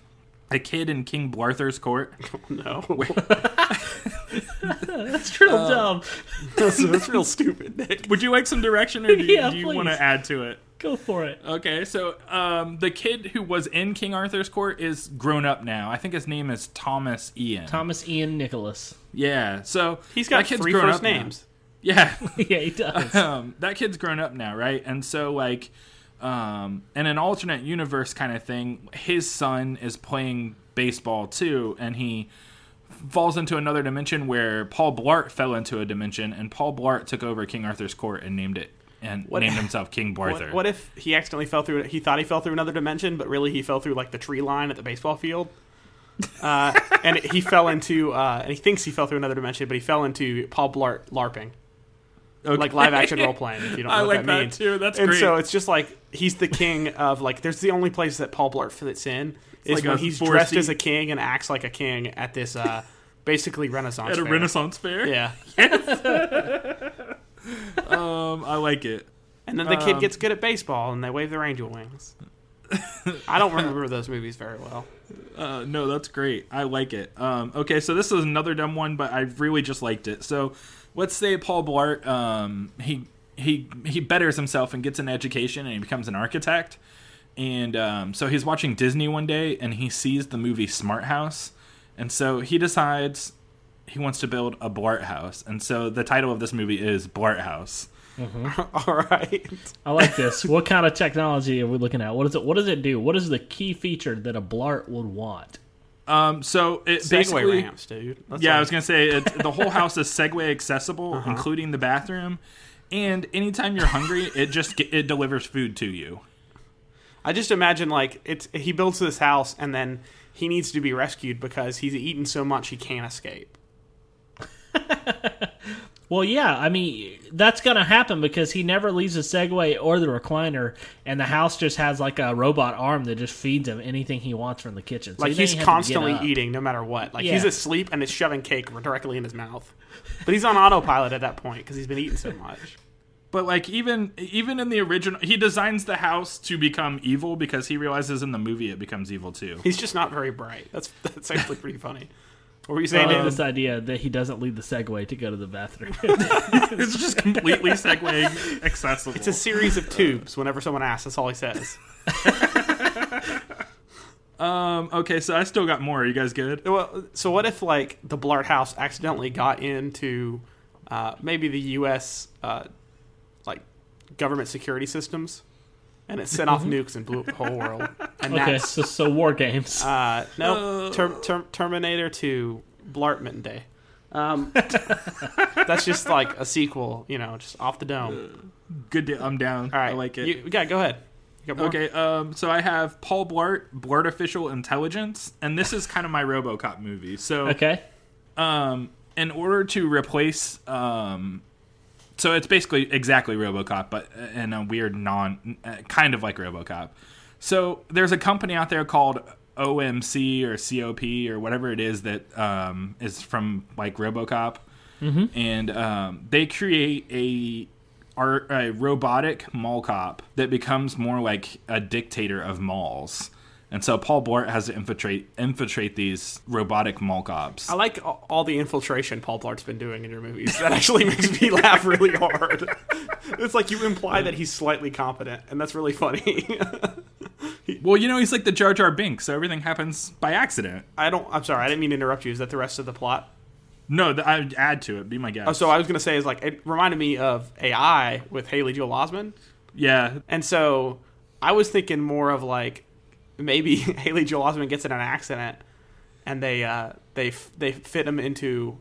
a kid in King Blarthur's court. No, That's real dumb. that's, that's real stupid, Nick. Would you like some direction, or do you, Yeah, do you want to add to it? Go for it. Okay, so um, the kid who was in King Arthur's court is grown up now. I think his name is Thomas Ian. Thomas Ian Nicholas. yeah, so He's got that kid's three grown first up now. names. Yeah, yeah, he does. um, that kid's grown up now, right? And so, like, um, in an alternate universe kind of thing, his son is playing baseball too, and he falls into another dimension where Paul Blart fell into a dimension, and Paul Blart took over King Arthur's court and named it and What- named himself King Barthur. What, what if he accidentally fell through? He thought he fell through another dimension, but really he fell through like the tree line at the baseball field. Uh, and he fell into, uh, and he thinks he fell through another dimension, but he fell into Paul Blart LARPing, Okay. like live action role playing. If you don't know I what like that that means, too. That's and great. so it's just like he's the king of like. There's the only place that Paul Blart fits in is like when he's dressed as a king and acts like a king at this uh, basically Renaissance At a fair. Renaissance fair. Yeah, Um, I like it. and then the kid Um, gets good at baseball, and they wave their angel wings. I don't remember those movies very well. Uh, no, that's great. I like it. Um, okay, so this is another dumb one, but I really just liked it. So, let's say Paul Blart, um, he he he betters himself and gets an education, and he becomes an architect. And um, so he's watching Disney one day, and he sees the movie Smart House, and so he decides he wants to build a Blart house. And so the title of this movie is Blart House. All right. I like this. what kind of technology are we looking at? What is it? What does it do? What is the key feature that a Blart would want? Um, so it Segway basically ramps, dude. That's yeah, I was gonna say it, the whole house is Segway accessible, including the bathroom. And anytime you're hungry, it just ge- it delivers food to you. I just imagine like it's he builds this house and then he needs to be rescued because he's eaten so much he can't escape. Well, yeah, I mean that's gonna happen because he never leaves the Segway or the recliner, and the house just has like a robot arm that just feeds him anything he wants from the kitchen. So Like he's you have to get constantly eating no matter what. Like Yeah. he's asleep and it's shoving cake directly in his mouth. But he's on autopilot at that point because he's been eating so much. But like even even in the original, he designs the house to become evil because he realizes in the movie it becomes evil too. He's just not very bright. That's that's actually pretty funny. What were you I saying? like David? this idea that he doesn't leave the Segway to go to the bathroom. it's just completely Segway accessible. It's a series of tubes. Whenever someone asks, that's all he says. um. Okay, so I still got more. Are you guys good? Well, so what if like the Blart House accidentally got into uh, maybe the U.S. Uh, like government security systems, and it set off nukes and blew up the whole world? And okay, that's so, so war games. uh, no ter- ter- Terminator to Blartman Day. Um, that's just like a sequel, you know, just off the dome. Good. Deal. I'm down. All right, I like it. You, yeah, go ahead. You got more? Okay, um, so I have Paul Blart, Blart Official Intelligence, and this is kind of my RoboCop movie. So, okay, um, in order to replace, um, so it's basically exactly RoboCop, but in a weird non, uh, kind of like RoboCop. So there's a company out there called OMC or COP or whatever it is that um, is from like RoboCop, and um, they create a a robotic mall cop that becomes more like a dictator of malls. And so Paul Blart has to infiltrate infiltrate these robotic mall cops. I like all the infiltration Paul Blart's been doing in your movies. That actually makes me laugh really hard. It's like you imply that he's slightly competent, and that's really funny. Well, you know he's like the Jar Jar Binks, so everything happens by accident. I don't. I'm sorry. I didn't mean to interrupt you. Is that the rest of the plot? No, th- I'd add to it. Be my guest. Oh, so I was gonna say is like it reminded me of AI with Haley Joel Osment, yeah, and so I was thinking more of like maybe Haley Joel Osment gets in an accident, and they uh, they f- they fit him into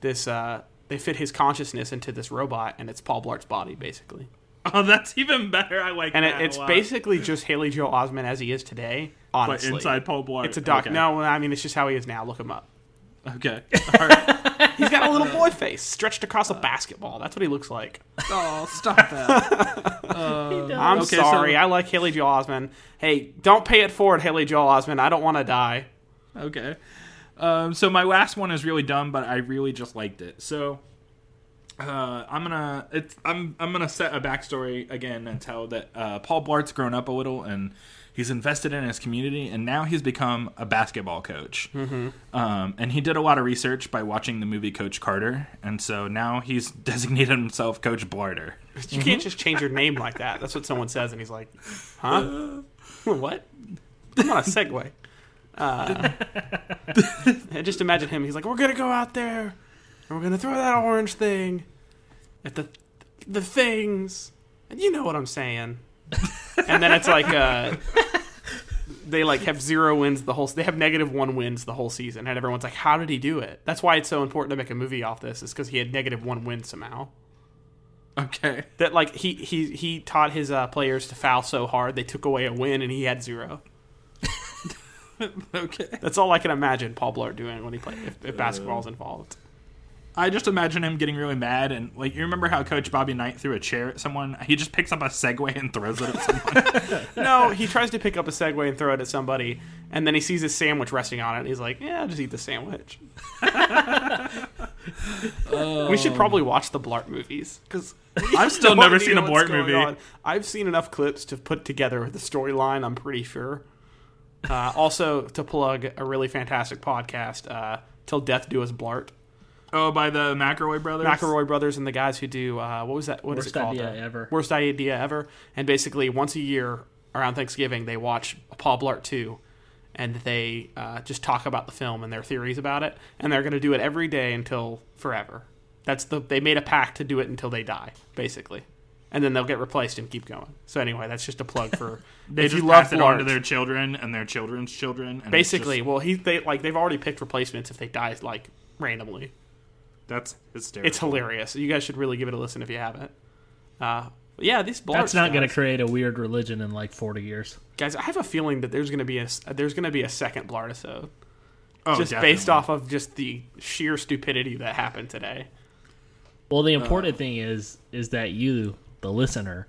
this. Uh, they fit his consciousness into this robot, and it's Paul Blart's body basically. Oh, that's even better. I like And that. it, it's basically just Haley Joel Osment as he is today. but Honestly, inside Paul Blart. it's a doc. Okay. No, I mean it's just how he is now. Look him up. Okay. All right. He's got a little boy face stretched across a basketball. That's what he looks like. oh, stop that. I'm Okay, so- sorry. I like Haley Joel Osment. Hey, don't pay it forward, Haley Joel Osment. I don't want to die. Okay. Um, so my last one is really dumb, but I really just liked it. So uh, I'm gonna it's I'm I'm gonna set a backstory again and tell that uh, Paul Blart's grown up a little and he's invested in his community and now he's become a basketball coach. Mm-hmm. Um, and he did a lot of research by watching the movie Coach Carter, and so now he's designated himself Coach Blarter. You can't just change your name like that. That's what someone says, and he's like, "Huh? what? I'm on a Segway." Uh, just imagine him. He's like, "We're gonna go out there, and we're gonna throw that orange thing at the the things," and you know what I'm saying. And then it's like, uh, they like have zero wins the whole. They have negative one wins the whole season, and everyone's like, "How did he do it?" That's why it's so important to make a movie off this, is because he had negative one win somehow Okay. that like he he he taught his uh, players to foul so hard they took away a win and he had zero. Okay. That's all I can imagine Paul Blart doing when he played if, if basketball's involved. I just imagine him getting really mad and like you remember how Coach Bobby Knight threw a chair at someone? He just picks up a Segway and throws it at someone. No, he tries to pick up a Segway and throw it at somebody, and then he sees his sandwich resting on it. and He's like, "Yeah, I'll just eat the sandwich." We should probably watch the Blart movies because I've still never seen a Blart movie. I've seen enough clips to put together the storyline. I'm pretty sure. Uh, also, to plug a really fantastic podcast, uh, "Till Death Do Us Blart." Oh, by the McElroy brothers. McElroy brothers and the guys who do uh, what was that? What is Worst it called? idea Uh, ever. Worst idea ever. And basically, once a year around Thanksgiving, they watch Paul Blart two, and they uh, just talk about the film and their theories about it. And they're going to do it every day until forever. That's the they made a pact to do it until they die, basically. And then they'll get replaced and keep going. So anyway, that's just a plug for They if just you love pass it on to their children and their children's children. And it's Basically, just- well, he they like they've already picked replacements if they die like randomly. That's hysterical. It's hilarious. You guys should really give it a listen if you haven't. Uh, yeah, these Blarts That's not going to create a weird religion in like 40 years. guys. I have a feeling that there's going to be a s- there's going to be a second Blart episode oh, just definitely. based off of just the sheer stupidity that happened today. Well, the important thing is is that you, the listener,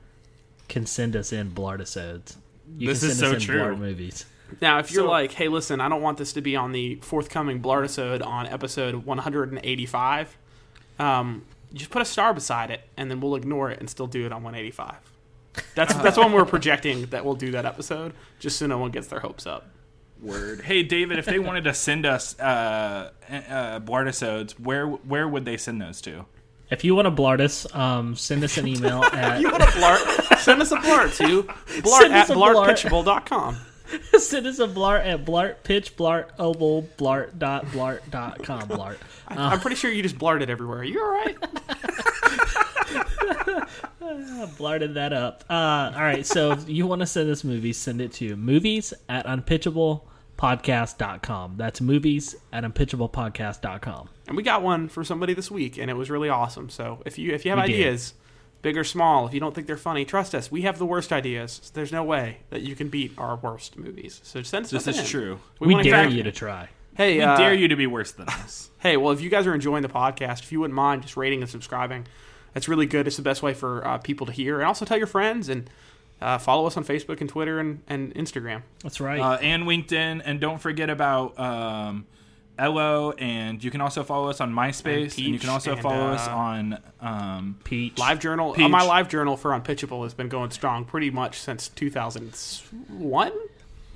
can send us in Blartisodes. You This can is send so us in true. Blart movies. Now, if you're So- like, hey, listen, I don't want this to be on the forthcoming Blart episode on episode 185, um, just put a star beside it, and then we'll ignore it and still do it on 185. That's that's when we're projecting that we'll do that episode, just so no one gets their hopes up. Word. Hey, David, if they wanted to send us uh, uh, Blartisodes, where where would they send those to? If you want to blart us, um, send us an email at You want to blart? Send us a blart to blart Send at us a blart. blartpitchable.com. send us a blart at blart pitch blart oval blart dot blart dot com blart. I'm pretty sure you just blarted everywhere. You all right? blarted that up. Uh, all right, so if you want to send us movies, send it to movies at unpitchablepodcast.com. That's movies at unpitchablepodcast.com. And we got one for somebody this week, and it was really awesome. So if you if you have We did. Ideas, big or small, if you don't think they're funny, trust us. We have the worst ideas. There's no way that you can beat our worst movies. So send us. This something is in. true. We, wanna dare you to try. Hey, We uh, dare you to be worse than us. Hey, well, if you guys are enjoying the podcast, if you wouldn't mind just rating and subscribing, that's really good. It's the best way for uh, people to hear. And also tell your friends and uh, follow us on Facebook and Twitter and, and Instagram. That's right. Uh, and LinkedIn, and don't forget about um, Ello, and you can also follow us on MySpace, and, you can also and, follow us uh, on um, Peach. Live journal. Uh, my live journal for Unpitchable has been going strong pretty much since 2001.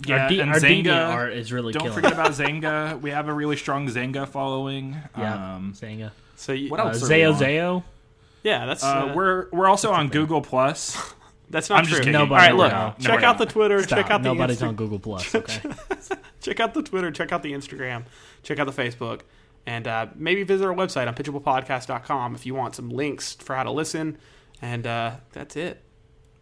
yeah, our D- and our Xanga. deviant art is really Don't killing. forget it. about Xanga. We have a really strong Xanga following. yeah, Um, Xanga. So you, What Uh, else? are we Zayo? Zayo. yeah, that's uh, uh, we're we're also on Google Plus. that's not I'm true. just kidding. Nobody All right, look, know. check No, out we're the Twitter, Stop. check out the Nobody's Insta- on Google Plus. Okay. check out the Twitter, check out the Instagram, check out the Facebook, and uh, maybe visit our website unpitchablepodcast.com if you want some links for how to listen. And uh, that's it.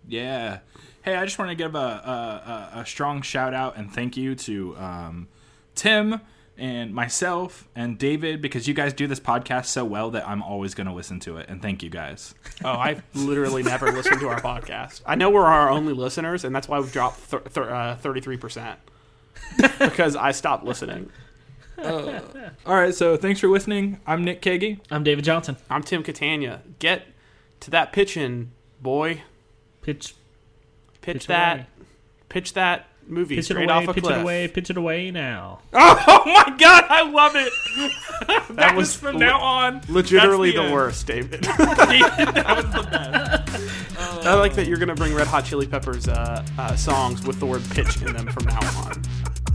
Yeah. Hey, I just want to give a, a, a, a strong shout out and thank you to um, Tim and myself and David because you guys do this podcast so well that I'm always going to listen to it. And thank you guys. Oh, I've literally never listened to our podcast. I know we're our only listeners, and that's why we've dropped thir- thir- uh, 33% because I stopped listening. All right, so thanks for listening. I'm Nick Kagi. I'm David Johnson. I'm Tim Catania. Get to that pitching, boy. Pitch, Pitch, Pitch that. away. Pitch that movie pitch it away, off a pitch cliff. it away, pitch it away now. Oh my god, I love it. that, was was from l- now on. Legitimately That's the, worst, David. that was the best. I like that you're gonna bring Red Hot Chili Peppers uh, uh, songs with the word pitch in them from now on.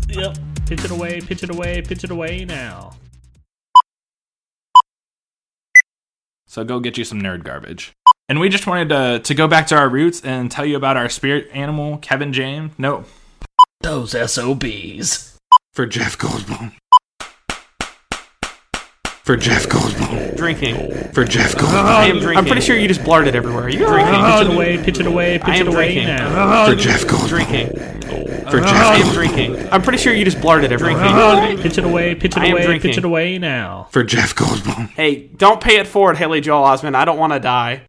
Yep. Pitch it away, pitch it away, pitch it away now. So go get you some nerd garbage. And we just wanted to, to go back to our roots and tell you about our spirit animal, Kevin James. No, Those SOBs. for Jeff Goldblum. For Jeff Goldblum. Drinking. For Jeff Goldblum. I am drinking. I'm pretty sure you just blurted everywhere. Are you drinking? Pitch it away, pitch it away, I pitch am it away drinking. now. For Jeff Goldblum. Drinking. For I Jeff am drinking. I'm pretty sure you just blurted everything. Pitch it away, pitch it I am away, drinking. pitch it away now. For Jeff Goldblum. Hey, don't pay it forward, Haley Joel Osment. I don't want to die.